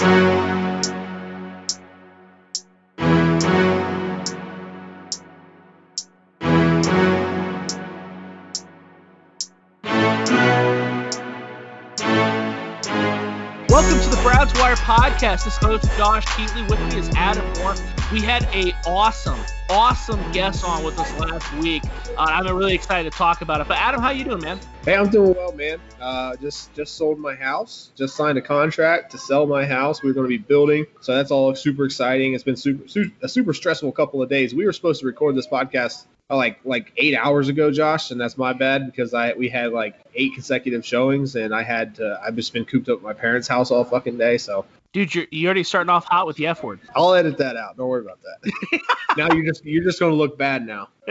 Música podcast. This is host Josh Keatley. With me is Adam Moore. We had a awesome, awesome guest on with us last week. Uh, I'm really excited to talk about it. But Adam, how you doing, man? Hey, I'm doing well, man. Uh, just just sold my house. Just signed a contract to sell my house. We're going to be building, so that's all super exciting. It's been super, super a super stressful couple of days. We were supposed to record this podcast Uh, like like eight hours ago, Josh, and that's my bad because I we had like eight consecutive showings, and I had to, I've just been cooped up at my parents' house all fucking day. So, Dude, you're, you're already starting off hot with the F word. I'll edit that out. Don't worry about that. now you're just you're just going to look bad now.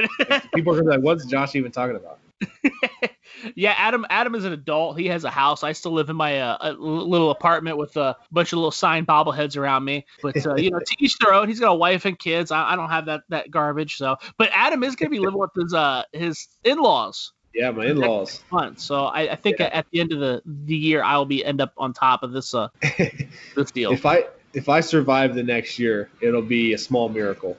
People are going to be like, "What's Josh even talking about?" yeah, Adam. Adam is an adult. He has a house. I still live in my uh, little apartment with a bunch of little signed bobbleheads around me. But uh, you know, to each their own. He's got a wife and kids. I, I don't have that that garbage. So, but Adam is going to be living with his uh his in laws. Yeah, my in-laws. Fun. So I, I think Yeah. at the end of the, the year, I will be end up on top of this uh this deal. if I if I survive the next year, it'll be a small miracle.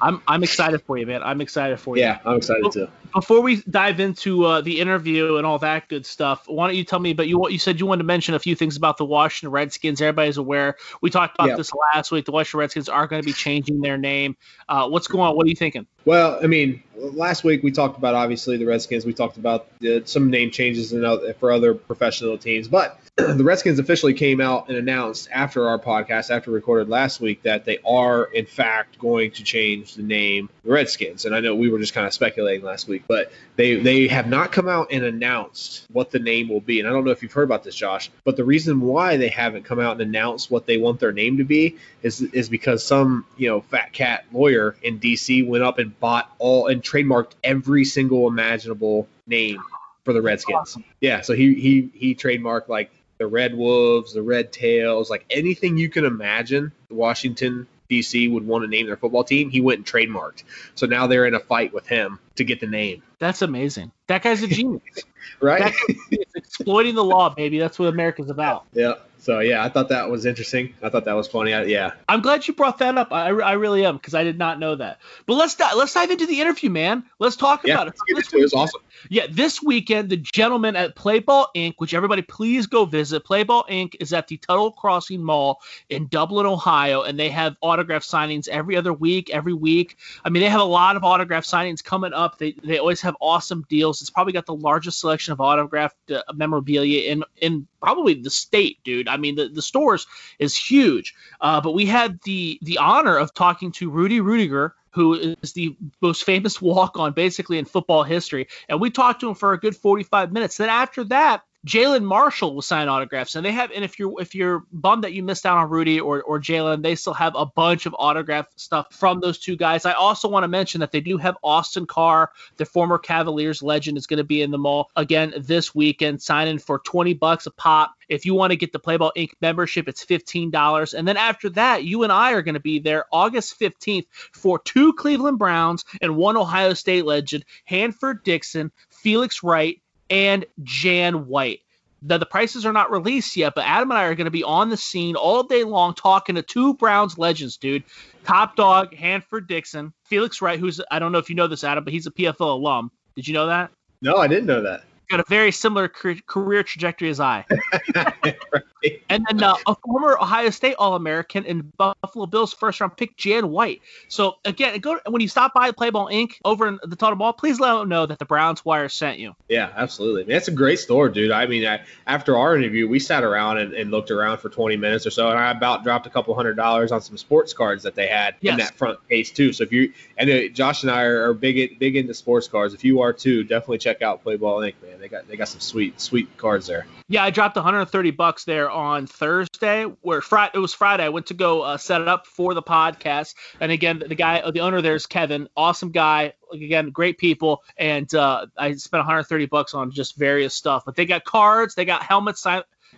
I'm I'm excited for you, man. I'm excited for you. Yeah, I'm excited too. Before we dive into uh, the interview and all that good stuff, why don't you tell me? But you you said you wanted to mention a few things about the Washington Redskins. Everybody's aware. We talked about Yeah. this last week. The Washington Redskins are going to be changing their name. Uh, what's going on? What are you thinking? Well, I mean, last week we talked about obviously the Redskins. We talked about uh, some name changes and other, for other professional teams, but the Redskins officially came out and announced after our podcast, after we recorded last week, that they are in fact going to change the name the Redskins. And I know we were just kind of speculating last week, but they they have not come out and announced what the name will be. And I don't know if you've heard about this, Josh, but the reason why they haven't come out and announced what they want their name to be is is because some you know fat cat lawyer in DC went up and bought all and trademarked every single imaginable name for the Redskins. Yeah, so he he he trademarked like the Red Wolves, the Red Tails, like anything you can imagine. Washington DC would want to name their football team. He went and trademarked. So now they're in a fight with him to get the name. That's amazing. That guy's a genius. Right? That guy's. Exploiting the law, baby. That's what America's about. yeah. So yeah, I thought that was interesting. I thought that was funny. I, yeah. I'm glad you brought that up. I, I really am because I did not know that. But let's di- let's dive into the interview, man. Let's talk Yeah. about it. This. It was awesome. Yeah, this weekend, the gentleman at Playball Inc., which everybody please go visit. Playball Inc. is at the Tuttle Crossing Mall in Dublin, Ohio, and they have autograph signings every other week, every week. I mean, they have a lot of autograph signings coming up. They, they always have awesome deals. It's probably got the largest selection of autographed uh, memorabilia in in probably the state, dude. I mean, the, the stores is huge. Uh, but we had the the honor of talking to Rudy Ruettiger, who is the most famous walk on basically in football history. And we talked to him for a good 45 minutes. Then after that, Jalen Marshall will sign autographs, and they have. And if you're if you're bummed that you missed out on Rudy or or Jalen, they still have a bunch of autograph stuff from those two guys. I also want to mention that they do have Austin Carr, the former Cavaliers legend, is going to be in the mall again this weekend, signing for 20 bucks a pop. If you want to get the Playball Inc. membership, it's $15. And then after that, you and I are going to be there August 15th for two Cleveland Browns and one Ohio State legend, Hanford Dixon, Felix Wright, and Jan White. Now, the prices are not released yet, but Adam and I are going to be on the scene all day long talking to two Browns legends, dude. Top dog, Hanford Dixon, Felix Wright, who's, I don't know if you know this, Adam, but he's a PFL alum. Did you know that? No, I didn't know that. Got a very similar career trajectory as I. Right. And then uh, a former Ohio State All American and Buffalo Bills first round pick, Jan White. So again, go when you stop by Play Ball Inc. over in the Tuttle Mall, please let them know that the Browns Wire sent you. Yeah, absolutely. Man, it's a great store, dude. I mean, I, after our interview, we sat around and, and looked around for 20 minutes or so, and I about dropped a couple hundred dollars on some sports cards that they had Yes. in that front case too. So if you and uh, Josh and I are, are big big into sports cards. If you are too, definitely check out Playball Inc. Man, they got they got some sweet sweet cards there. Yeah, I dropped 130 bucks there on Thursday. Where Friday it was Friday. I went to go uh, set it up for the podcast, and again, the guy, the owner there is Kevin, awesome guy. Again, great people, and uh, I spent 130 bucks on just various stuff. But they got cards, they got helmets.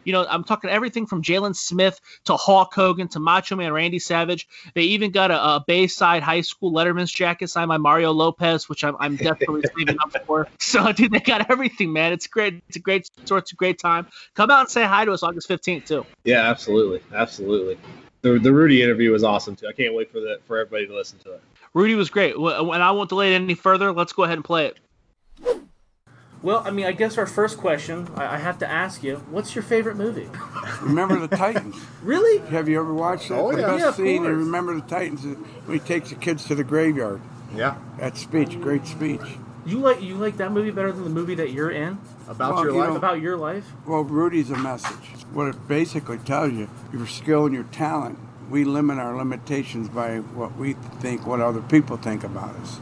You know, I'm talking everything from Jalen Smith to Hulk Hogan to Macho Man Randy Savage. They even got a, a Bayside High School Letterman's jacket signed by Mario Lopez, which I'm, I'm definitely saving up for. So, dude, they got everything, man. It's great. It's a great store. It's a great time. Come out and say hi to us August 15th too. Yeah, absolutely, absolutely. The, the Rudy interview was awesome too. I can't wait for the for everybody to listen to it. Rudy was great. And I won't delay it any further. Let's go ahead and play it. Well, I mean, I guess our first question I I have to ask you: What's your favorite movie? Remember the Titans? Really? Have you ever watched that? Oh, the yeah. best Yeah, of scene in course. Remember the Titans is when he takes the kids to the graveyard. Yeah. That speech, great speech. You like you like that movie better than the movie that you're in About Well, your you life. know- about your life? Well, Rudy's a message. What it basically tells you, your skill and your talent, we limit our limitations by what we think, what other people think about us.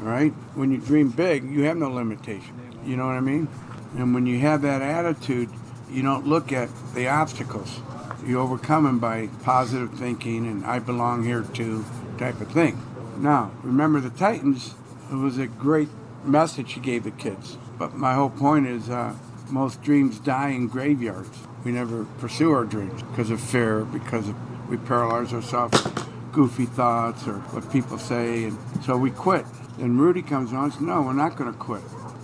All right? When you dream big, you have no limitation. You know what I mean? And when you have that attitude, you don't look at the obstacles. You overcome them by positive thinking and I belong here too type of thing. Now, remember the Titans, it was a great message he gave the kids. But my whole point is uh, most dreams die in graveyards. We never pursue our dreams because of fear, because of, we paralyze ourselves with goofy thoughts or what people say, and so we quit. Then Rudy comes on and says, no, we're not going to quit,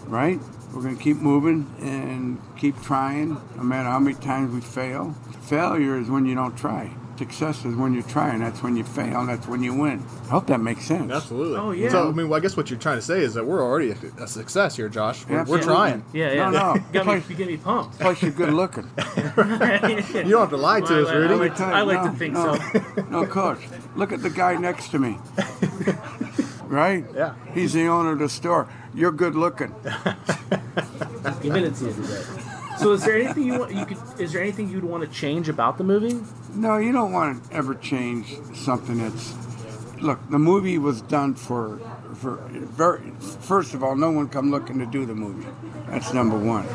right? We're going to keep moving and keep trying, no matter how many times we fail. Failure is when you don't try. Success is when you try, and that's when you fail, and that's when you win. I hope that makes sense. Absolutely. Oh, yeah. So I mean, well, I guess what you're trying to say is that we're already a, a success here, Josh. We're, we're trying. Yeah, yeah. No, no. You got me, Plus- you get me pumped. Plus, you're good looking. You don't have to lie to us, I, Rudy. I like, to, I like no, to think no, so. No, coach. Look at the guy next to me. Right? Yeah. He's the owner of the store. You're good looking. Give it to you. So, is there anything you want? You could. Is there anything you'd want to change about the movie? No, you don't want to ever change something that's. Look, the movie was done for, for very. First of all, no one come looking to do the movie. That's number one.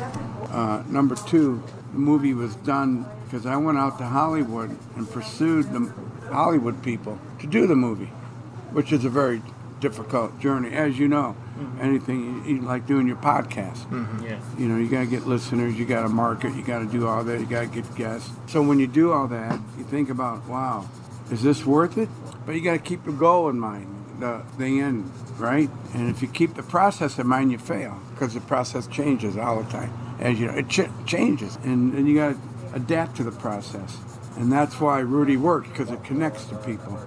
Uh, number two, the movie was done because I went out to Hollywood and pursued the Hollywood people to do the movie, which is a very difficult journey, as you know. Mm-hmm. Anything you, you like doing your podcast. Mm-hmm. Yeah. You know, you got to get listeners, you got to market, you got to do all that, you got to get guests. So when you do all that, you think about, wow, is this worth it? But you got to keep the goal in mind, the, the end, right? And if you keep the process in mind, you fail because the process changes all the time. As you know, it ch- changes, and, and you got to adapt to the process. And that's why Rudy works because it connects to people.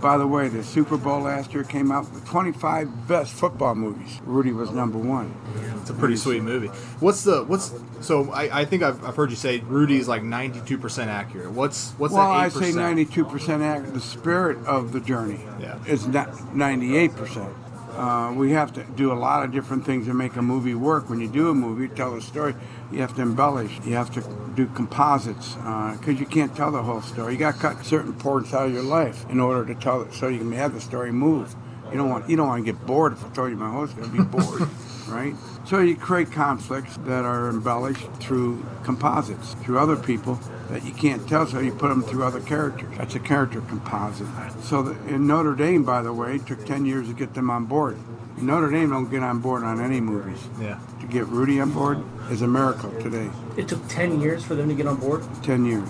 By the way, the Super Bowl last year came out with 25 best football movies. Rudy was number one. It's a pretty sweet movie. What's the what's so I, I think I've, I've heard you say Rudy's like 92 percent accurate. What's what's well, that I say 92% accurate. The spirit of the journey Yeah. is not 98%. Uh, we have to do a lot of different things to make a movie work. When you do a movie, you tell a story, you have to embellish. You have to do composites because you can't tell the whole story. You got to cut certain parts out of your life in order to tell it, so you can have the story move. You don't want you don't want to get bored. If I told you my whole story, you'd be bored, right? So you create conflicts that are embellished through composites, through other people that you can't tell, so you put them through other characters. That's a character composite. So the, in Notre Dame, by the way, it took 10 years to get them on board. Notre Dame don't get on board on any movies. Yeah. To get Rudy on board is a miracle today. It took ten years for them to get on board. 10 years.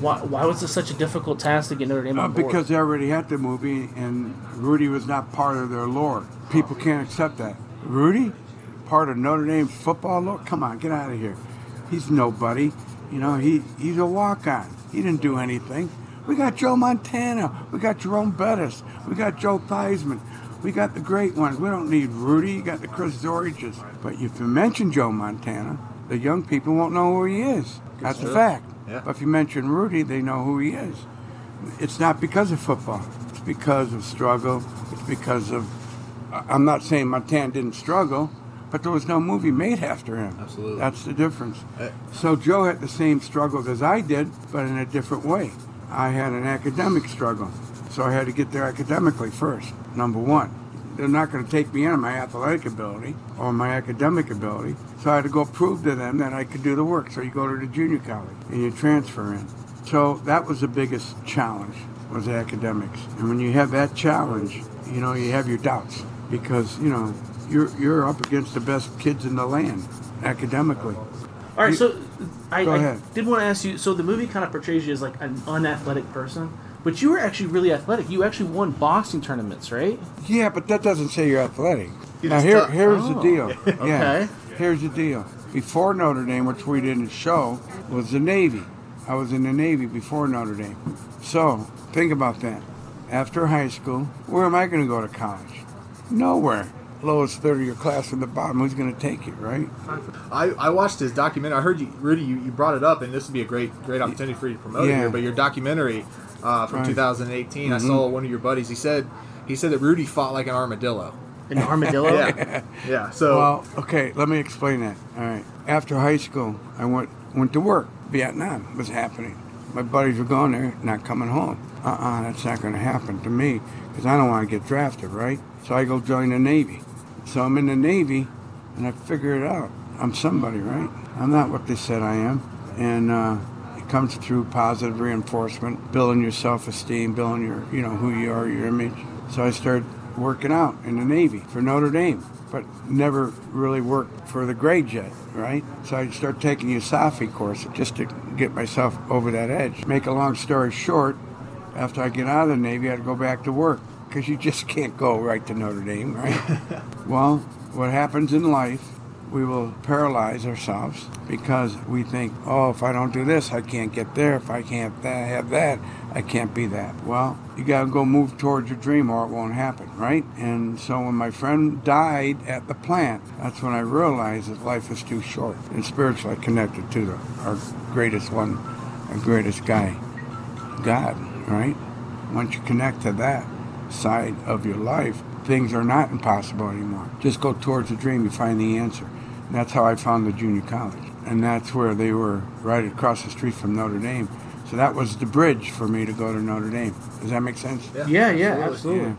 Why? Why was this such a difficult task to get Notre Dame Uh, on board? because they already had the movie and Rudy was not part of their lore. People can't accept that. Rudy? Part of Notre Dame football lore? Come on, get out of here. He's nobody. You know, he, he's a walk on. He didn't do anything. We got Joe Montana. We got Jerome Bettis. We got Joe Theismann. We got the great ones. We don't need Rudy. You got the Chris Zoriches. But if you mention Joe Montana, the young people won't know who he is. That's a fact. Yeah. But if you mention Rudy, they know who he is. It's not because of football. It's because of struggle. It's because of. I'm not saying Montana didn't struggle, but there was no movie made after him. Absolutely. That's the difference. So Joe had the same struggles as I did, but in a different way. I had an academic struggle, so I had to get there academically first. Number one, they're not going to take me in on my athletic ability or my academic ability, so I had to go prove to them that I could do the work. So you go to the junior college and you transfer in. So that was the biggest challenge was academics, and when you have that challenge, you know you have your doubts because you know you're you're up against the best kids in the land academically. All right, You- so I, Go I ahead. did want to ask you. So the movie kind of portrays you as like an unathletic person, but you were actually really athletic. You actually won boxing tournaments, right? Yeah, but that doesn't say you're athletic. You're now here, tough. here's the Oh. deal. Okay. Yeah, here's the deal. Before Notre Dame, which we didn't show, was the Navy. I was in the Navy before Notre Dame. So think about that. After high school, where am I going to go to college? Nowhere. Lowest third of your class in the bottom. Who's going to take it, right? I, I watched his documentary. I heard you, Rudy, you, you brought it up, and this would be a great great opportunity for you to promote it Yeah. here. But your documentary uh, from Right. Mm-hmm. 2018, I saw one of your buddies. He said he said that Rudy fought like an armadillo. An armadillo. Yeah, yeah. So Well, okay, let me explain that. All right. After high school, I went went to work. Vietnam was happening. My buddies were going there, not coming home. Uh-uh, that's not going to happen to me because I don't want to get drafted, right? So I go join the Navy. So I'm in the Navy, and I figure it out. I'm somebody, right? I'm not what they said I am, and uh, it comes through positive reinforcement, building your self-esteem, building your, you know, who you are, your image. So I started working out in the Navy for Notre Dame, but never really worked for the grades yet, right? So I started taking a SAFI course just to get myself over that edge. Make a long story short, after I get out of the Navy, I had to go back to work because you just can't go right to Notre Dame, right? well, what happens in life, we will paralyze ourselves because we think, oh, if I don't do this, I can't get there. If I can't have that, I can't be that. Well, you got to go move towards your dream or it won't happen, right? And so when my friend died at the plant, that's when I realized that life is too short. And spiritually connected to the, our greatest one, our greatest guy, God, right? Once you connect to that side of your life, things are not impossible anymore. Just go towards the dream, you find the answer. And that's how I found the junior college. And that's where they were right across the street from Notre Dame. So that was the bridge for me to go to Notre Dame. Does that make sense? Yeah, yeah, absolutely. Yeah.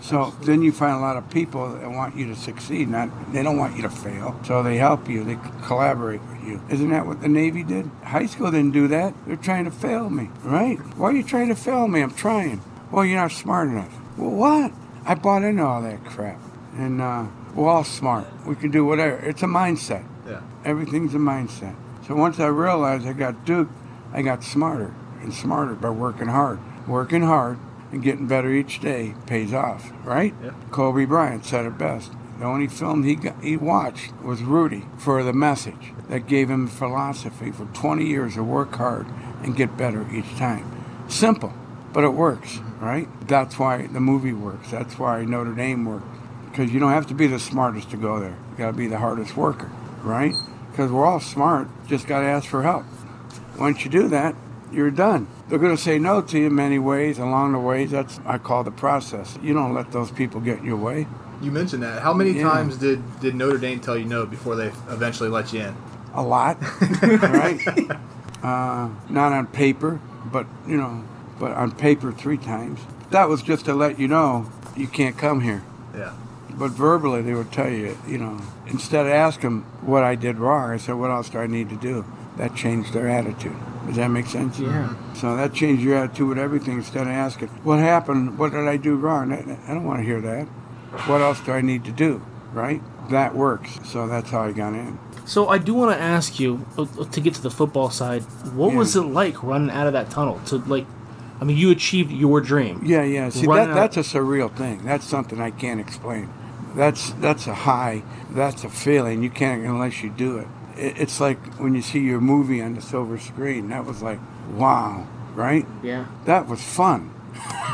So then you find a lot of people that want you to succeed. Not they don't want you to fail. So they help you. They collaborate with you. Isn't that what the Navy did? High school didn't do that. They're trying to fail me, right? Why are you trying to fail me? I'm trying. Well, you're not smart enough. Well, what? I bought into all that crap. And uh, we're all smart. We can do whatever. It's a mindset. yeah, Everything's a mindset. So once I realized I got Duke, I got smarter and smarter by working hard. Working hard and getting better each day pays off, right? Yep. Kobe Bryant said it best. The only film he got, he watched was Rudy for the message that gave him philosophy for 20 years to work hard and get better each time. Simple, but it works, right? That's why the movie works. That's why Notre Dame works. Because you don't have to be the smartest to go there. You got to be the hardest worker, right? Because we're all smart, just got to ask for help. Once you do that, you're done. They're going to say no to you in many ways along the ways. That's I call the process. You don't let those people get in your way. you mentioned that. How many Yeah. times did did Notre Dame tell you no before they eventually let you in? A lot, right? Uh, not on paper, but you know, but on paper three times. That was just to let you know you can't come here. Yeah, But verbally, they would tell you, you know, instead of asking them what I did wrong, I said, what else do I need to do? That changed their attitude. Does that make sense? Yeah. So that changed your attitude with everything instead of asking, what happened? What did I do wrong? I, I don't want to hear that. What else do I need to do? Right? That works. So that's how I got in. So I do want to ask you uh, to get to the football side. What Yeah. was it like running out of that tunnel? To like, I mean, you achieved your dream. Yeah, yeah. See, that, that's a surreal thing. That's something I can't explain. That's that's a high. That's a feeling you can't unless you do it. it. It's like when you see your movie on the silver screen. That was like, wow, right? Yeah. That was fun.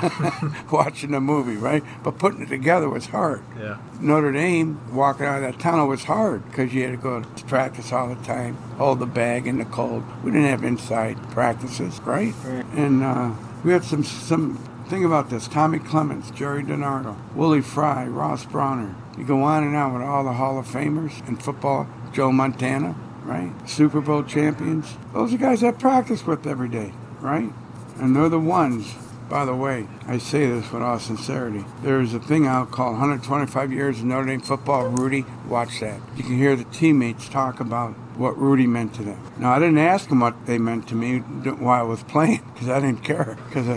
watching the movie, right? But putting it together was hard. Yeah. Notre Dame, walking out of that tunnel was hard because you had to go to practice all the time, hold the bag in the cold. We didn't have inside practices, right? And uh, we had some some. Think about this: Tommy Clements, Gerry DiNardo, Willie Fry, Ross Browner. You go on and on with all the Hall of Famers in football. Joe Montana, right? Super Bowl champions. Those are guys I practice with every day, right? And they're the ones by the way, I say this with all sincerity. There's a thing out called 125 Years of Notre Dame Football. Rudy, watch that. You can hear the teammates talk about what Rudy meant to them. Now, I didn't ask them what they meant to me while I was playing because I didn't care. Because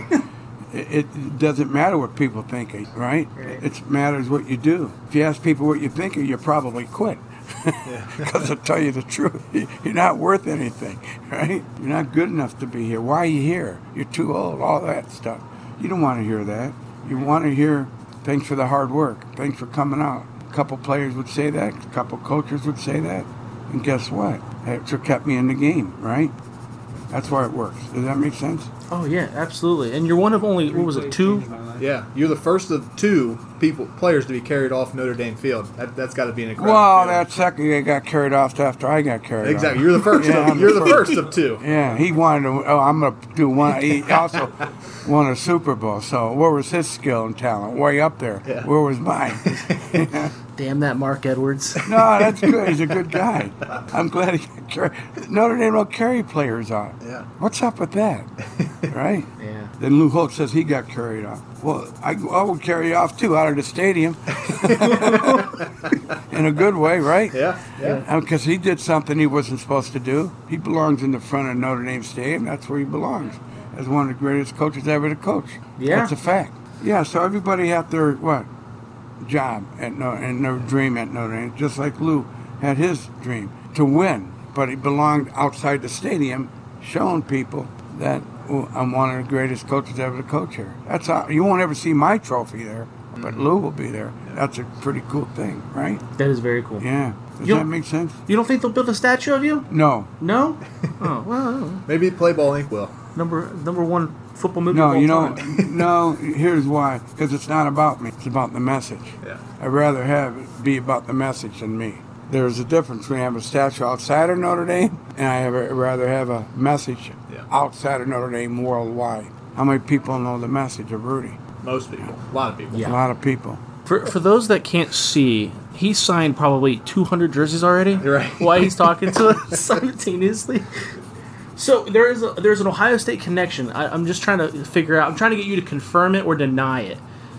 it, it doesn't matter what people think, eh, right? It matters what you do. If you ask people what you think, eh, you probably quit. Because I'll tell you the truth, you're not worth anything, right? You're not good enough to be here. Why are you here? You're too old, all that stuff. You don't want to hear that. You want to hear, thanks for the hard work. Thanks for coming out. A couple players would say that. A couple coaches would say that. And guess what? That's what kept me in the game, right? That's why it works. Does that make sense? Oh yeah, absolutely. And you're one of only what was it two? Yeah, you're the first of two people players to be carried off Notre Dame field. That, that's got to be an incredible. Well, feeling. that second guy got carried off after I got carried off. exactly. off. You're the first. Yeah, of, you're the the first of two. Yeah, he wanted to. Oh, I'm gonna do one. He also won a Super Bowl. So where was his skill and talent? Way up there. Yeah. Where was mine? Damn that Marc Edwards. no, that's good. He's a good guy. I'm glad he got carried. Notre Dame don't carry players off. Yeah. What's up with that? right? Yeah. Then Lou Holtz says he got carried off. Well, I, I would carry off too out of the stadium. in a good way, right? Yeah, yeah. Uh, because he did something he wasn't supposed to do. He belongs in the front of Notre Dame Stadium. That's where he belongs, as one of the greatest coaches ever to coach. Yeah. That's a fact. Yeah, so everybody out there, what, job at no, and their dream at Notre Dame, just like Lou had his dream to win. But he belonged outside the stadium, showing people that well, I'm one of the greatest coaches ever to coach here. That's how, you won't ever see my trophy there, but mm-hmm. Lou will be there. That's a pretty cool thing, right? That is very cool. Yeah. Does You that don't- make sense? You don't think they'll build a statue of you? No. No. oh well, I don't know. Maybe Play Ball Inc. will. number number one football movie. No, of all you know, time. no. Here's why: because it's not about me. It's about the message. Yeah. I'd rather have it be about the message than me. There's a difference when between having a statue outside of Notre Dame and I have a, rather have a message Yeah. outside of Notre Dame worldwide. How many people know the message of Rudy? Most people. A lot of people. Yeah. A lot of people. For for those that can't see, he signed probably 200 jerseys already. You're right. While he's talking to us simultaneously. So there is a, there's an Ohio State connection. I, I'm just trying to figure out. I'm trying to get you to confirm it or deny it.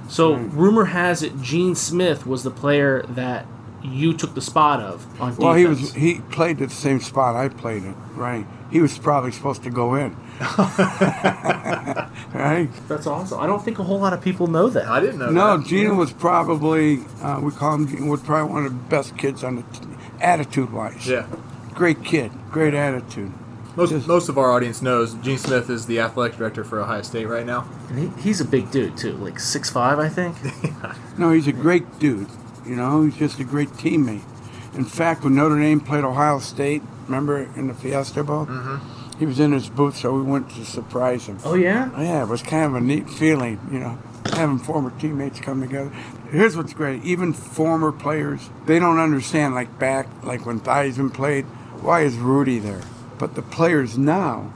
So rumor has it Gene Smith was the player that you took the spot of on defense. Well, he was he played at the same spot I played in. Right. He was probably supposed to go in. right. That's awesome. I don't think a whole lot of people know that. I didn't know No, that. Gina was probably uh, we call him Gina, was probably one of the best kids on the t- attitude wise. Yeah. Great kid, great attitude. Most, Just- most of our audience knows Gene Smith is the athletic director for Ohio State right now. And he, he's a big dude too, like six five, I think. No, he's a great dude. You know, he's just a great teammate. In fact, when Notre Dame played Ohio State, remember in the Fiesta Bowl, mm-hmm. he was in his booth, so we went to surprise him. oh yeah. Yeah, it was kind of a neat feeling, you know, having former teammates come together. Here's what's great: even former players, they don't understand. Like back, like when Theismann played, why is Rudy there? But the players now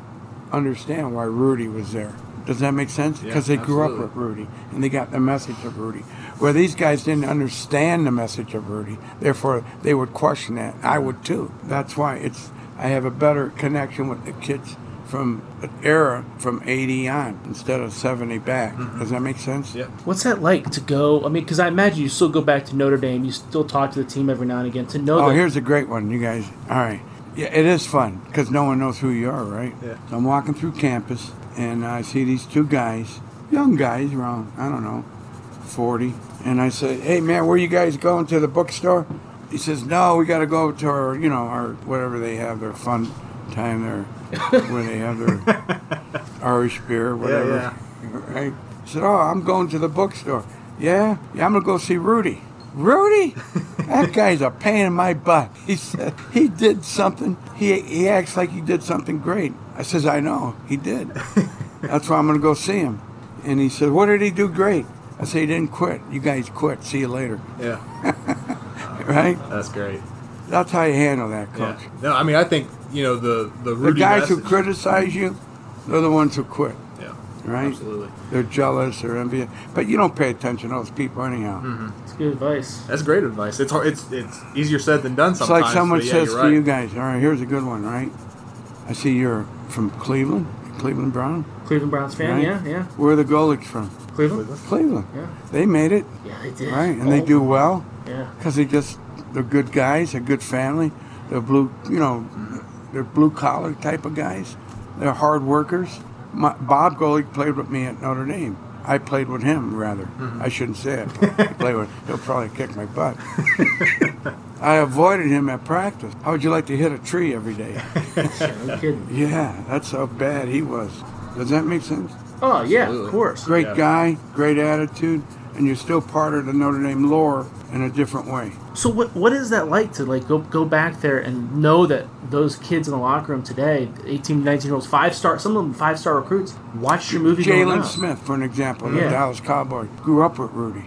understand why Rudy was there. Does that make sense? Yeah, Because they grew up with Rudy and they got the message of Rudy. Where these guys didn't understand the message of Rudy, therefore they would question that. I would too. That's why it's. I have a better connection with the kids from an era from 80 on instead of 70 back. Mm-hmm. Does that make sense? Yeah. What's that like to go? I mean, because I imagine you still go back to Notre Dame. You still talk to the team every now and again to know Oh, that. here's a great one, you guys. All right. Yeah, it is fun because no one knows who you are, right? Yeah. So I'm walking through campus and I see these two guys, young guys, around, I don't know, 40. And I said, hey, man, where you guys going to the bookstore? He says, no, we got to go to our, you know, our, whatever they have, their fun time there, where they have their Irish beer, whatever. yeah. Right? He said, oh, I'm going to the bookstore. Yeah? Yeah, I'm going to go see Rudy. Rudy? That guy's a pain in my butt. He said, he did something. He, he acts like he did something great. I says, I know. He did. That's why I'm going to go see him. And he said, "What did he do? Great." I said, "He didn't quit. You guys quit. See you later." Yeah, Right? that's great. That's how you handle that, Yeah. coach. No, I mean I think you know the the The Rudy guys who criticize you, they're the ones who quit. Yeah, Right? absolutely. They're jealous or envious, but you don't pay attention to those people anyhow. It's good advice. That's great advice. It's hard. It's it's easier said than done It's sometimes. like someone but yeah, says you're to right. you guys, all right, here's a good one, right? I see you're from Cleveland, Cleveland Brown. Cleveland Browns fan, Right. yeah, yeah. Where are the Golics from? Cleveland? Cleveland. Yeah. They made it, Yeah, they did. right? And they Oh, do well Yeah. because they just, they're good guys, they're good family. They're blue, you know, they're blue collar type of guys. They're hard workers. My, Bob Golic played with me at Notre Dame. I played with him, rather. Mm-hmm. I shouldn't say it. I played with, he'll probably kick my butt. I avoided him at practice. How would you like to hit a tree every day? Yeah, no kidding. Yeah, that's how bad he was. Does that make sense? Oh, yeah, Absolutely. of course. Great Yeah. guy, great attitude, and you're still part of the Notre Dame lore in a different way. So what what is that like to like go go back there and know that those kids in the locker room today, 18, 19 year olds, five star, some of them five star recruits, watched your movie. growing Jaylon. Smith, for an example, the Dallas Cowboy, grew up with Rudy.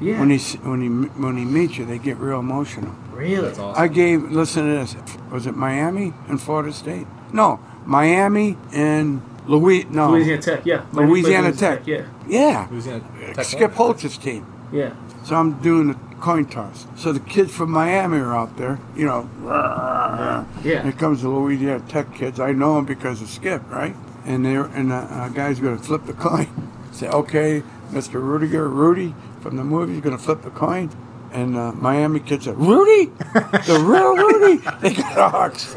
Yeah. When he when he when he meets you, they get real emotional. really? That's awesome. I gave listen to this. Was it Miami and Florida State? No, Miami and Louis. No, Louisiana Tech, yeah. Miami Louisiana Tech. Yeah. Yeah, Louisiana Tech Skip Holtz's team. Yeah. So I'm doing the coin toss. So the kids from Miami are out there, you know. Yeah. Here comes the Louisiana Tech kids. I know them because of Skip, right? And they're and the uh, guy's going to flip the coin. Say, okay, Mr. Ruettiger, Rudy from the movie is going to flip the coin. And uh, Miami kids said, Rudy, the real Rudy. They got a hawks,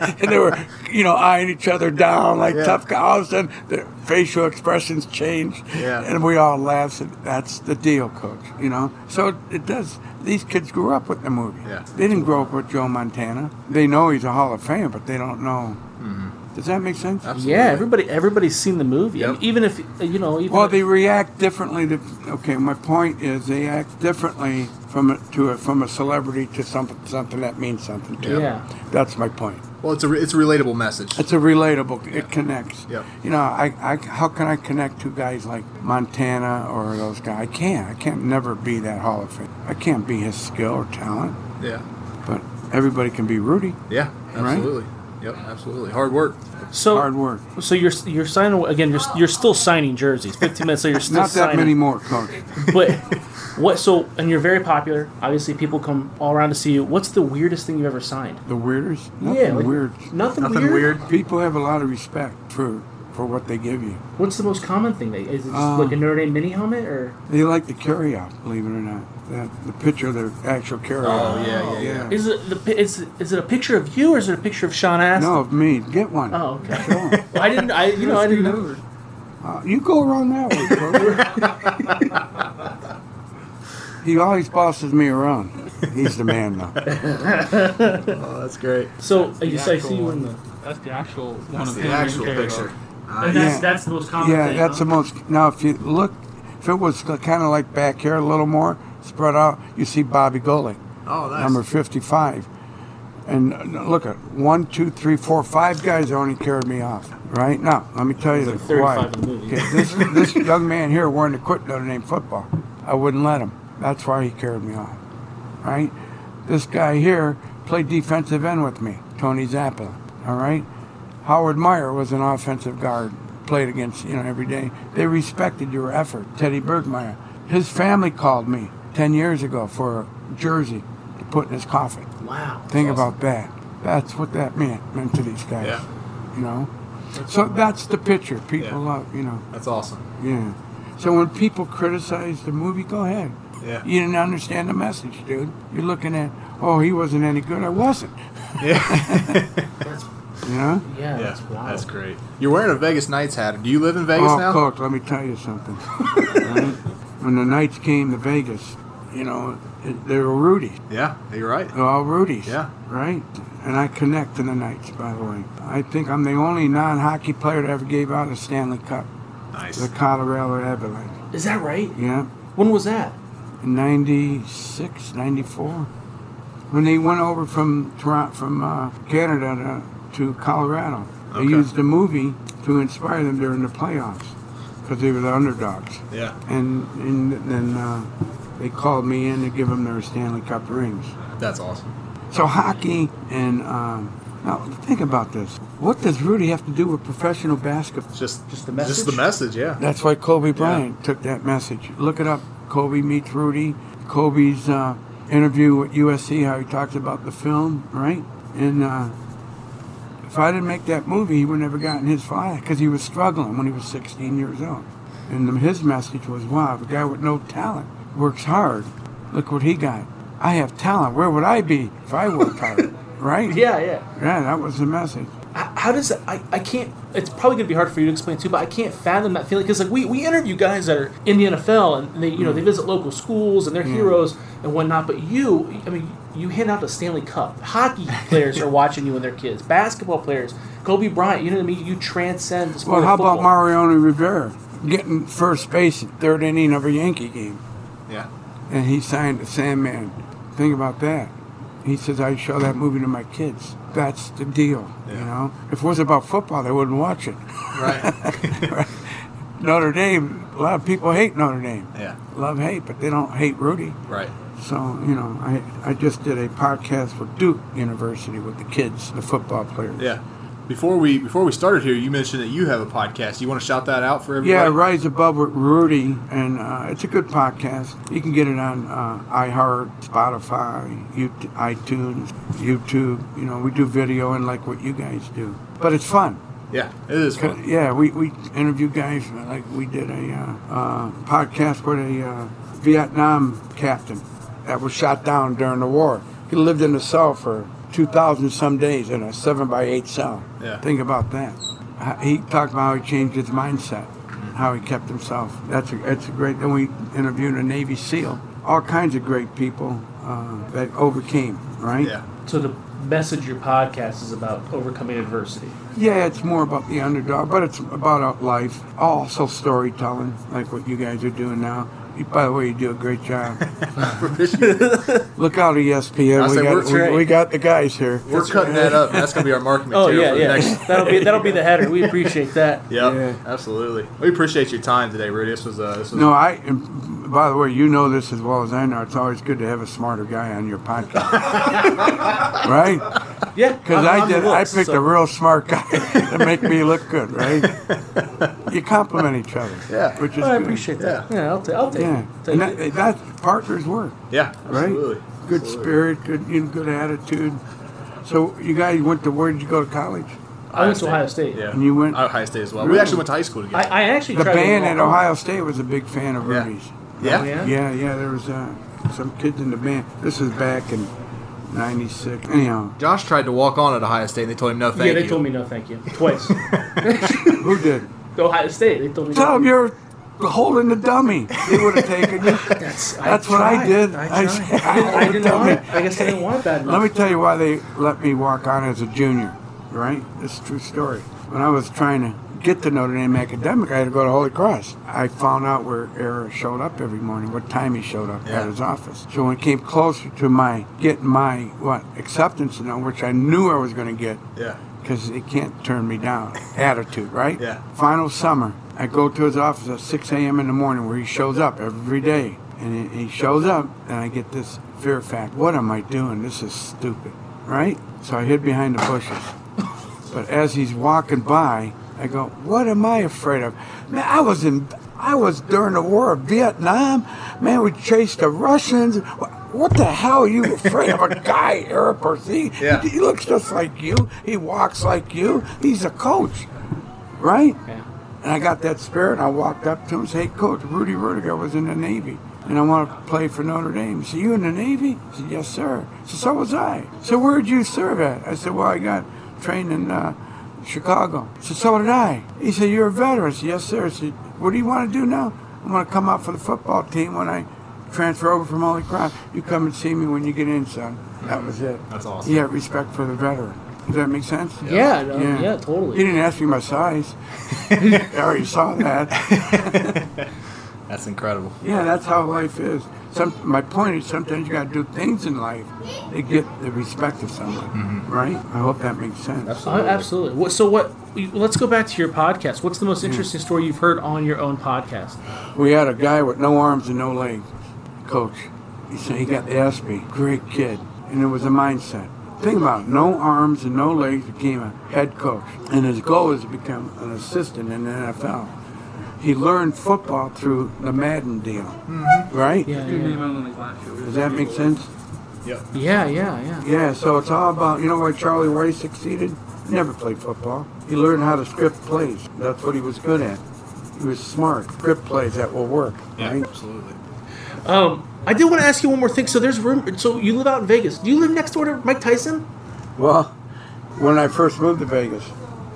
and they were, you know, eyeing each other down like Yeah. tough guys. All of a sudden, their facial expressions changed, Yeah. and we all laughed. And that's the deal, coach. You know, so it does. These kids grew up with the movie. Yeah. They didn't grow up with Joe Montana. They know he's a Hall of Fame, but they don't know. Mm-hmm. Does that make sense? Absolutely. Yeah, everybody everybody's seen the movie. I mean, even if you know, even Well, if- they react differently. To, okay, my point is they act differently from a, to a, from a celebrity to something something that means something to them. Yeah. That's my point. Well, it's a it's a relatable message. It's a relatable. It connects. Yeah. You know, I, I how can I connect to guys like Montana or those guys? I can't. I can't never be that Hall of Fame. I can't be his skill or talent. yeah. But everybody can be Rudy. Yeah. Right? Absolutely. Yep. Absolutely. Hard work. So Hard work. so you're you're signing again. You're you're still signing jerseys. 15 minutes. So you're still Not that signing. many more, coach. But what? So and you're very popular. Obviously, people come all around to see you. What's the weirdest thing you've ever signed? The weirdest? Nothing like, weird. Nothing, Nothing weird. weird. People have a lot of respect for for what they give you. What's the most common thing? They, is it just Uh, like a Notre Dame mini helmet or? They like the carry out, believe it or not. That the picture of their actual carry out. Oh, yeah, yeah, yeah. Is it the is is it a picture of you or is it a picture of Sean Astin? No, of me. Get one. Oh, okay. Show 'em. Well, I didn't. I you know I didn't know. Uh, you go around that way, Kroger. he always bosses me around. He's the man now. Oh, that's great. So I just I actual see you in the. That's the actual one That's of the him actual picture. Cairo. Picture. And that's Yeah. that's the most common Yeah, thing. that's huh? the most. Now, if you look, if it was kind of like back here a little more spread out, you see Bobby Golic, Oh, nice. number 55. And uh, look at one, two, three, four, five guys only carried me off. Right now, let me tell you like the why. in the movie. Okay, this this young man here wanted to quit Notre Dame football. I wouldn't let him. That's why he carried me off. Right? This guy here played defensive end with me, Tony Zappa. All right? Howard Meyer was an offensive guard, played against, you know, every day. They respected your effort. Teddy Burgmeier. His family called me 10 years ago for a jersey to put in his coffin. Wow. Think awesome. about that. That's what that meant, meant to these guys. Yeah. You know? That's So that's the picture. People Yeah. love, you know. That's awesome. Yeah. So when people criticize the movie, go ahead. Yeah. You didn't understand the message, dude. You're looking at, oh, he wasn't any good. I wasn't. That's, You know? Yeah, Yeah, that's wild. that's great. You're wearing a Vegas Knights hat. Do you live in Vegas oh, now? Coach, let me tell you something. Right? When the Knights came to Vegas, you know, it, they were Rudy's. Yeah, you're right. They're all Rudy's. Yeah. Right? And I connect to the Knights, by the way. I think I'm the only non hockey player that ever gave out a Stanley Cup. Nice. The Colorado Avalanche. Is that right? Yeah. When was that? in 96, 94, when they went over from Toronto, from uh, Canada to, to Colorado. They Okay. used the movie to inspire them during the playoffs because they were the underdogs. Yeah. And, and then uh, they called me in to give them their Stanley Cup rings. That's awesome. So hockey and um, now think about this. What does Rudy have to do with professional basketball? Just Just the message. Just the message, yeah. That's why Kobe Bryant took that message. Look it up. Kobe meets Rudy. Kobe's uh, interview with USC, how he talks about the film, right? And uh, if I didn't make that movie, he would never gotten his fly because he was struggling when he was 16 years old. And the- his message was, wow, the guy with no talent works hard. Look what he got. I have talent. Where would I be if I worked hard? right? Yeah, yeah. Yeah, that was the message. How does that? I, I can't. It's probably gonna be hard for you to explain too, but I can't fathom that feeling because like we, we interview guys that are in the NFL and they you know they mm. visit local schools and they're heroes and whatnot. But you, I mean, you hand out the Stanley Cup. Hockey players are watching you and their kids. Basketball players, Kobe Bryant. You know what I mean? You transcend the sport. Well, of how about football. Mariano Rivera getting first base in third inning of a Yankee game? Yeah. and he signed the Sandman. Think about that. He says I show that movie to my kids. That's the deal. You know, if it was about football, they wouldn't watch it. Right. Notre Dame. A lot of people hate Notre Dame. yeah. Love hate, but they don't hate Rudy. Right. So you know, I I just did a podcast with Duke University with the kids, the football players. Yeah. Before we before we started here, you mentioned that you have a podcast. You want to shout that out for everybody? Yeah, Rise Above with Rudy, and uh, it's a good podcast. You can get it on uh, iHeart, Spotify, YouTube, iTunes, YouTube. You know, we do video and like what you guys do, but it's fun. Yeah, it is fun. yeah, we, we interview guys like we did a uh, uh, podcast with a uh, Vietnam captain that was shot down during the war. He lived in a cell for 2,000 some days in a seven by eight cell. Yeah. Think about that. He talked about how he changed his mindset, how he kept himself. That's a, that's a great. Then we interviewed a Navy SEAL, all kinds of great people uh, that overcame. Right. Yeah. So the message your podcast is about overcoming adversity. Yeah, it's more about the underdog, but it's about uh, life. Also storytelling, like what you guys are doing now. You, by the way, you do a great job. Look out, ESPN. We say got, we're- we, we got the guys here. We're cutting that up. That's going to be our marketing Oh material yeah, for the yeah. next. that'll be that'll be the header. We appreciate that. Yep, Yeah. absolutely. We appreciate your time today, Rudy. This was uh, this was No, I. and By the way, you know this as well as I know. It's always good to have a smarter guy on your podcast, right? Yeah, Because I'm- I I'm the did. I looks, picked so- a real smart guy to make me look good, right? You compliment each other, Yeah. which is I good. appreciate that. Yeah, I'll, ta- I'll take Yeah, it. Take and it. that, that's partners work. yeah, right? absolutely. Good Absolutely. spirit, good you know, good attitude. So you guys went to where did you go to college? I went to Ohio State. Yeah, And you went- Ohio State as well. We actually went to high school together. I actually The tried to band at. Ohio State was a big fan of Yeah. Rudy's. yeah. Oh, yeah? Yeah, yeah, there was uh, some kids in the band. This is back in '96. Anyhow, Josh tried to walk on at Ohio State, and they told him no, thank you. yeah, they you. told me no, thank you, twice. who did? Ohio State. They told me. Tell no. them you're holding the dummy. They would have taken you. That's, That's what I did. I, I tried. said, I, I didn't want me. I guess I didn't want it bad enough. Let me tell you why they let me walk on as a junior, right? This is a true story. When I was trying to get to Notre Dame Academic, I had to go to Holy Cross. I found out where Ara showed up every morning, what time he showed up Yeah. at his office. So when it came closer to my getting my what acceptance note, which I knew I was going to get, Yeah. Because it can't turn me down. Attitude, right? Yeah. Final summer, I go to his office at 6 a.m. in the morning where he shows up every day. And he shows up, and I get this fear fact. What am I doing? This is stupid, right? So I hid behind the bushes. But as he's walking by, I go, "What am I afraid of? Man, I was in, I was during the war of Vietnam. Man, we chased the Russians. What, what the hell are you afraid of? A guy, Ara Parseghian? Yeah. He, he looks just like you. He walks like you. He's a coach, right? Yeah. And I got that spirit. And I walked up to him and said, "Hey, Coach, Rudy Ruettiger was in the Navy, and I want to play for Notre Dame." He said, "You in the Navy?" I said, "Yes, sir." He said, "So was I." So where'd you serve at? I said, "Well, I got trained in uh, Chicago." He said, "So did I." He said, "You're a veteran." I said, "Yes, sir." I said, "What do you want to do now?" "I want to come out for the football team when I transfer over from Holy Cross. You come and see me when you get in, son." That was it. That's awesome. He had respect for the veteran. Does that make sense? Yeah, no, yeah, totally. He didn't ask me my size. I already saw that. That's incredible. Yeah, that's how life is. Some my point is sometimes you got to do things in life to get the respect of someone, right? I hope that makes sense. Uh, absolutely. So what? Let's go back to your podcast. What's the most interesting story you've heard on your own podcast? We had a guy with no arms and no legs, coach. He said he got the ESPY. Great kid, and it was a mindset. Think about it, no arms and no legs became a head coach, and his goal is to become an assistant in the NFL. He learned football through the Madden deal, mm-hmm. right? Yeah, yeah, Does that make sense? yeah, yeah, yeah. Yeah, Yeah, so it's all about, you know why Charlie Weis succeeded? He never played football. He learned how to script plays. That's what he was good at. He was smart. Script plays that will work, right? absolutely. Um, I did want to ask you one more thing. So there's room. So you live out in Vegas. Do you live next door to Mike Tyson? Well, when I first moved to Vegas,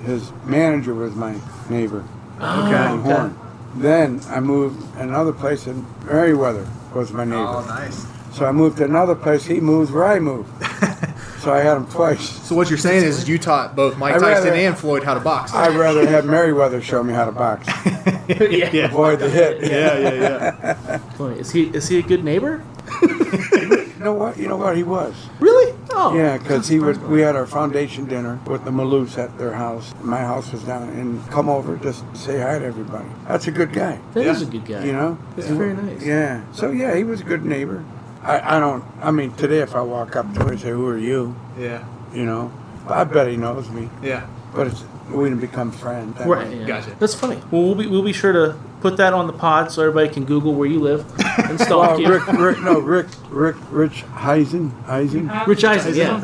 his manager was my neighbor, John Horne. Then I moved another place in Mayweather was my neighbor. Oh, nice. So I moved to another place. He moved where I moved. so I had him twice. So what you're saying is you taught both Mike I'd Tyson rather- and Floyd how to box. I'd rather have Mayweather show me how to box. yeah. Avoid the hit. Yeah, yeah, yeah. Boy, is he is he a good neighbor? You know what? You know what he was. Really? Oh, Yeah, because he would. We had our foundation dinner with the Maloofs at their house. My house was down, and come over just say hi to everybody. That's a good guy. That is Yeah. a good guy. You know. That's very nice. Yeah. So yeah, he was a good neighbor. I, I don't. I mean, today if I walk up to him and say, "Who are you?" Yeah. You know, I bet he knows me. Yeah. But it's we didn't become friends. That Right. way. yeah. Gotcha. That's funny. Well, we'll be we'll be sure to put that on the pod so everybody can Google where you live and stalk Well, you. Rick, Rick, no, Rick, Rick, Rich Heisen, Heisen. Rich Eisen, yeah.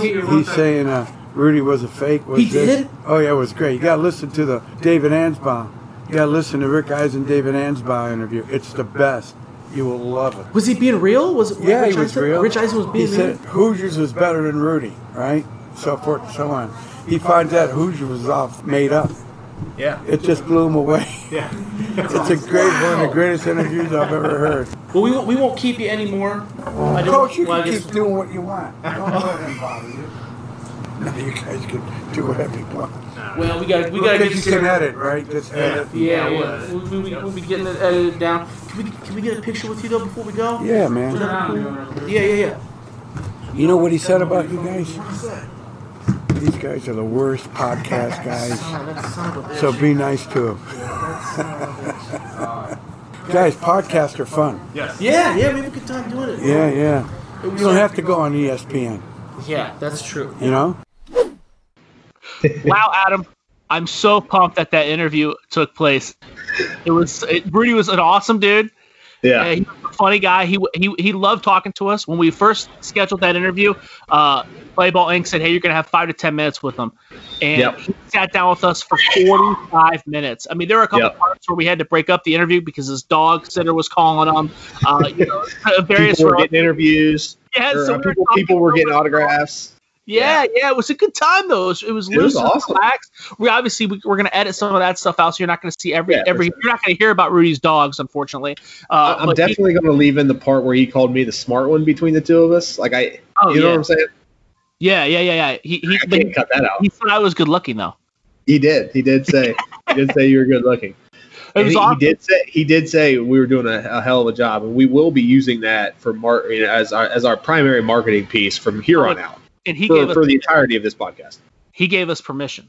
He's, he's saying uh, Rudy was a fake. Was He this. did? Oh yeah, it was great. You got to listen to the David Anspaugh. You got to listen to Rick Eisen, David Anspaugh interview. It's the best. You will love it. Was he being real? Was it Yeah, Rich he was Eisen? real. Rich Eisen was being He real. said Hoosiers was better than Rudy, right? So forth and so on. He finds out Hoosier was off, made up. Yeah. It just blew him away. Yeah. It's a great one of the greatest interviews I've ever heard. Well, we won't, we won't keep you anymore. I do- Coach, you well, can guess- keep doing what you want. Don't let him bother you. No, you guys can do whatever you want. Well, we got we got to get Because you can edit, right? Just edit. Yeah, yeah. We'll, we'll, be- we'll be getting it edited down. Can we, can we get a picture with you though before we go? Yeah, man. Yeah, yeah, yeah. You know what he said about you guys? These guys are the worst podcast guys. Oh, that son of a bitch. So be nice to them. guys, podcasts are fun. Yes. Yeah, yeah. We have a good time doing it. Yeah, yeah. You don't have to go on ESPN, Yeah, that's true. you know? wow, Adam, I'm so pumped that that interview took place. It was it, Rudy was an awesome dude. Yeah. Uh, he was a funny guy. He he he loved talking to us. When we first scheduled that interview, uh, Playball Inc. said, "Hey, you're gonna have five to ten minutes with him," and Yep. he sat down with us for 45 minutes. I mean, there were a couple Yep. parts where we had to break up the interview because his dog sitter was calling him. Uh, you know, various People were getting interviews. yeah, or, so uh, people, people were getting autographs. yeah, yeah, it was a good time though. It was, it was It was loose and awesome. relaxed. We obviously we, we're going to edit some of that stuff out, so you're not going to see every Yeah, every. sure. You're not going to hear about Rudy's dogs, unfortunately. Uh, I'm definitely going to leave in the part where he called me the smart one between the two of us. Like I, Oh, you know yeah. what I'm saying? Yeah, yeah, yeah, yeah. He he, I can't he, cut that out. he said I was good looking though. He did. He did say. he did say you were good looking. It was he, awesome. he did say he did say we were doing a, a hell of a job, and we will be using that for mar- you know, as our as our primary marketing piece from here on out and he for, gave us for the entirety of this podcast. he gave us permission.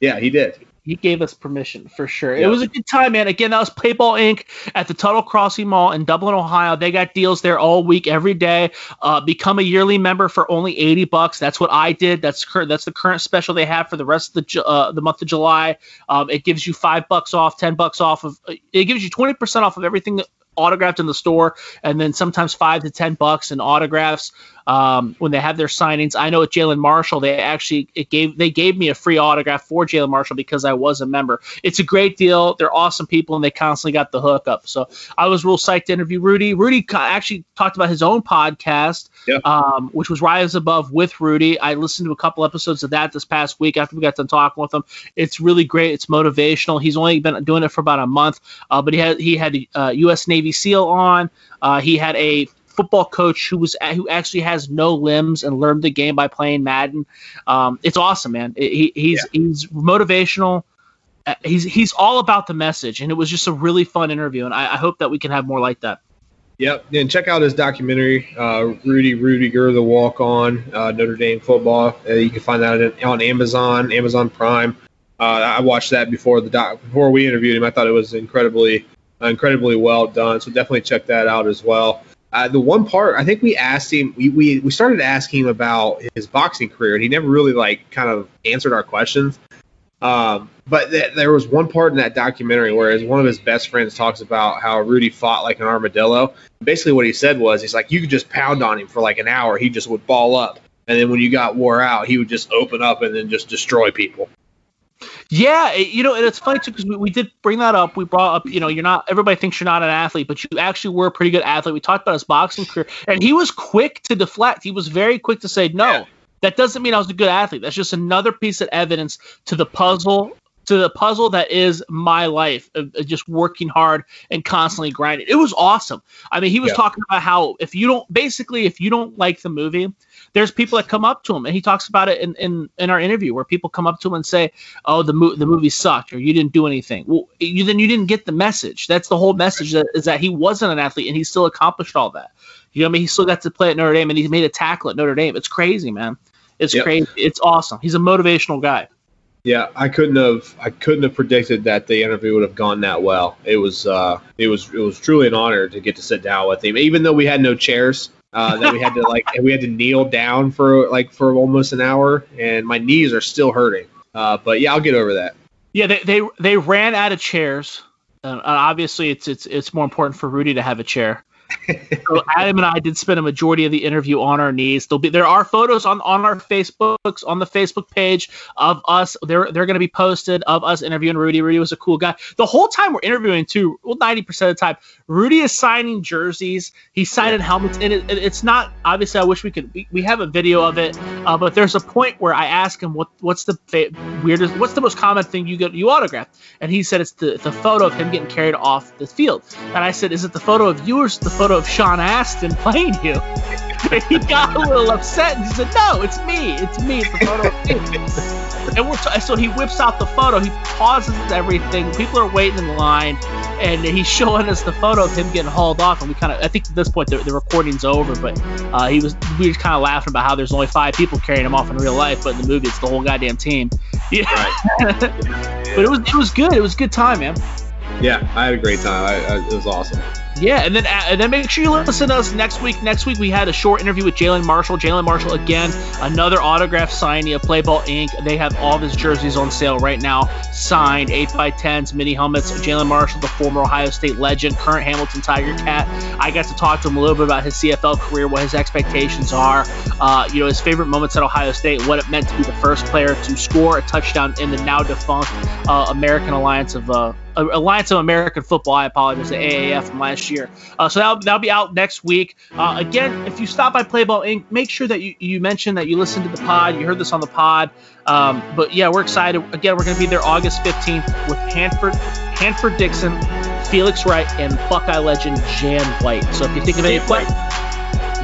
Yeah, he did. He gave us permission for sure. It was a good time, man. Again, that was Playball Inc. at the Tuttle Crossing Mall in Dublin, Ohio. They got deals there all week, every day. Uh, become a yearly member for only eighty bucks. That's what I did. That's current. That's the current special they have for the rest of the uh, the month of July. Um, it gives you five bucks off, ten bucks off of. It gives you twenty percent off of everything autographed in the store, and then sometimes five to ten bucks in autographs um, when they have their signings. I know at Jalin Marshall, they actually it gave they gave me a free autograph for Jalin Marshall because I was a member. It's a great deal. They're awesome people, and they constantly got the hookup. So I was real psyched to interview Rudy. Rudy actually talked about his own podcast, Yeah. um, which was Rise Above with Rudy. I listened to a couple episodes of that this past week after we got done talking with him. It's really great. It's motivational. He's only been doing it for about a month, uh, but he had he had a uh, U.S. Navy SEAL on. Uh, he had a football coach who was who actually has no limbs and learned the game by playing Madden. Um, it's awesome, man. He, he's he's motivational. uh, he's he's all about the message, and it was just a really fun interview, and I, I hope that we can have more like that. Yep, and check out his documentary, uh, Rudy Ruettiger, the Walk On uh, Notre Dame football. Uh, you can find that on Amazon, Amazon Prime. Uh, I watched that before the doc, before we interviewed him. I thought it was incredibly, incredibly well done. So definitely check that out as well. Uh, the one part I think we asked him, we, we we started asking him about his boxing career, and he never really like kind of answered our questions. Um, but th- there was one part in that documentary where his, one of his best friends talks about how Rudy fought like an armadillo. Basically, what he said was, he's like, you could just pound on him for like an hour, he just would ball up, and then when you got wore out, he would just open up and then just destroy people. Yeah, you know, and it's funny too because we, we did bring that up. We brought up, you know, you're not everybody thinks you're not an athlete, but you actually were a pretty good athlete. We talked about his boxing career, and he was quick to deflect. He was very quick to say no. Yeah. That doesn't mean I was a good athlete. That's just another piece of evidence to the puzzle to the puzzle that is my life of, of just working hard and constantly grinding. It was awesome. I mean, he was yeah. talking about how if you don't basically if you don't like the movie, there's people that come up to him and he talks about it in, in, in our interview where people come up to him and say, "Oh, the mo- the movie sucked or you didn't do anything." Well, you then you didn't get the message. That's the whole message that is that he wasn't an athlete and he still accomplished all that. You know, I mean, he still got to play at Notre Dame and he made a tackle at Notre Dame. It's crazy, man. It's yep. crazy. It's awesome. He's a motivational guy. Yeah, I couldn't have I couldn't have predicted that the interview would have gone that well. It was uh, it was it was truly an honor to get to sit down with him, even though we had no chairs. Uh, that we had to like we had to kneel down for like for almost an hour, and my knees are still hurting. Uh, but yeah, I'll get over that. Yeah, they they, they ran out of chairs. Uh, obviously, it's it's it's more important for Rudy to have a chair so Adam and I did spend a majority of the interview on our knees. There'll be there are photos on, on our Facebooks on the Facebook page of us. They're they're going to be posted of us interviewing Rudy. Rudy was a cool guy. The whole time we're interviewing too. Well, ninety percent of the time, Rudy is signing jerseys. He's signing helmets, and it, it's not obviously. I wish we could. We, we have a video of it, uh, but there's a point where I ask him what what's the fa- weirdest, what's the most common thing you get you autograph, and he said it's the the photo of him getting carried off the field. And I said, is it the photo of you or the photo of Sean Astin playing you. And he got a little upset and he said, "No, it's me. It's me. It's the photo of me." And we're t- so he whips out the photo. He pauses everything. People are waiting in line, and he's showing us the photo of him getting hauled off. And we kind of, I think at this point the, the recording's over, but uh, he was we were kind of laughing about how there's only five people carrying him off in real life, but in the movie it's the whole goddamn team. Yeah. Right. but it was it was good. It was a good time, man. Yeah, I had a great time. I, I, it was awesome. Yeah, and then and then make sure you listen to us next week. Next week we had a short interview with Jalin Marshall. Jalin Marshall again, another autograph signing of Playball Inc. They have all of his jerseys on sale right now, signed eight by tens, mini helmets. Jalin Marshall, the former Ohio State legend, current Hamilton Tiger Cat. I got to talk to him a little bit about his CFL career, what his expectations are, uh, you know, his favorite moments at Ohio State, what it meant to be the first player to score a touchdown in the now defunct uh, American Alliance of uh, Alliance of American Football. I apologize, the AAF from last year. Uh, so that'll, that'll be out next week. Uh, again, if you stop by Playball Inc., make sure that you, you mention that you listened to the pod. You heard this on the pod. Um, but yeah, we're excited. Again, we're going to be there August 15th with Hanford, Hanford Dixon, Felix Wright, and Buckeye legend Jan White. So if you think of any questions,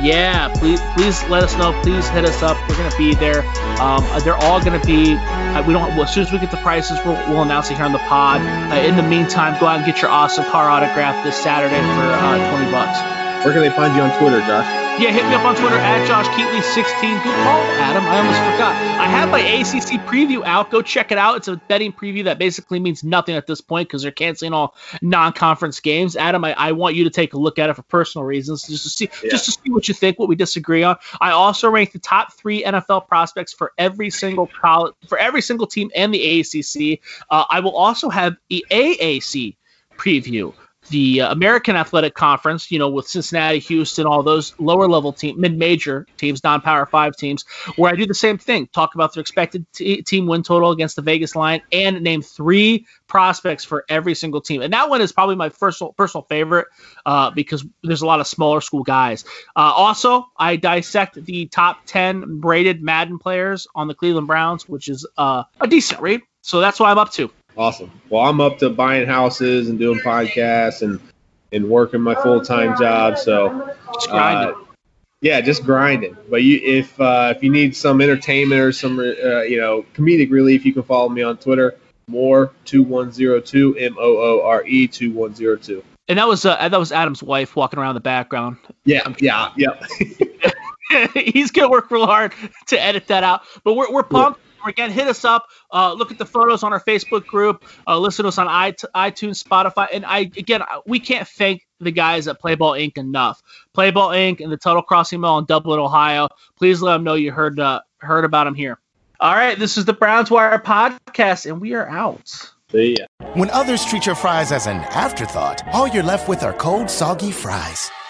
yeah, please please let us know. Please hit us up. We're gonna be there. Um, they're all gonna be. Uh, we don't. Well, as soon as we get the prices, we'll, we'll announce it here on the pod. Uh, in the meantime, go out and get your awesome car autograph this Saturday for uh, twenty bucks. Where can they find you on Twitter, Josh? Yeah, hit me up on Twitter at Josh Keatley16. Good call, Adam. I almost forgot. I have my ACC preview out. Go check it out. It's a betting preview that basically means nothing at this point because they're canceling all non-conference games. Adam, I, I, want you to take a look at it for personal reasons, just to see yeah. just to see what you think, what we disagree on. I also rank the top three NFL prospects for every single college, for every single team and the ACC. Uh, I will also have the AAC preview the American Athletic Conference, you know, with Cincinnati, Houston, all those lower level team, mid major teams, non power five teams, where I do the same thing, talk about their expected t- team win total against the Vegas line, and name three prospects for every single team. And that one is probably my personal personal favorite uh, because there's a lot of smaller school guys. Uh, also, I dissect the top ten braided Madden players on the Cleveland Browns, which is uh, a decent read. So that's what I'm up to. Awesome. Well, I'm up to buying houses and doing podcasts and and working my full time job. So, uh, yeah, just grinding. But you, if uh, if you need some entertainment or some uh, you know comedic relief, you can follow me on Twitter Moore two one zero two M O O R E two one zero two. And that was uh, that was Adam's wife walking around the background. Yeah, yeah, yeah. He's gonna work real hard to edit that out. But we're we're pumped. Again, hit us up. Uh, look at the photos on our Facebook group. Uh, listen to us on iTunes, Spotify, and I again we can't thank the guys at Playball Inc. enough. Playball Inc. and the Tuttle Crossing Mall in Dublin, Ohio. Please let them know you heard uh, heard about them here. All right, this is the Browns Wire podcast, and we are out. See ya. When others treat your fries as an afterthought, all you're left with are cold, soggy fries.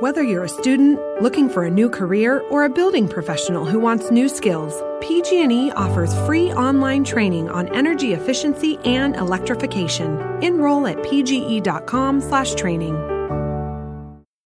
Whether you're a student looking for a new career or a building professional who wants new skills, PG&E offers free online training on energy efficiency and electrification. Enroll at pge.com/training.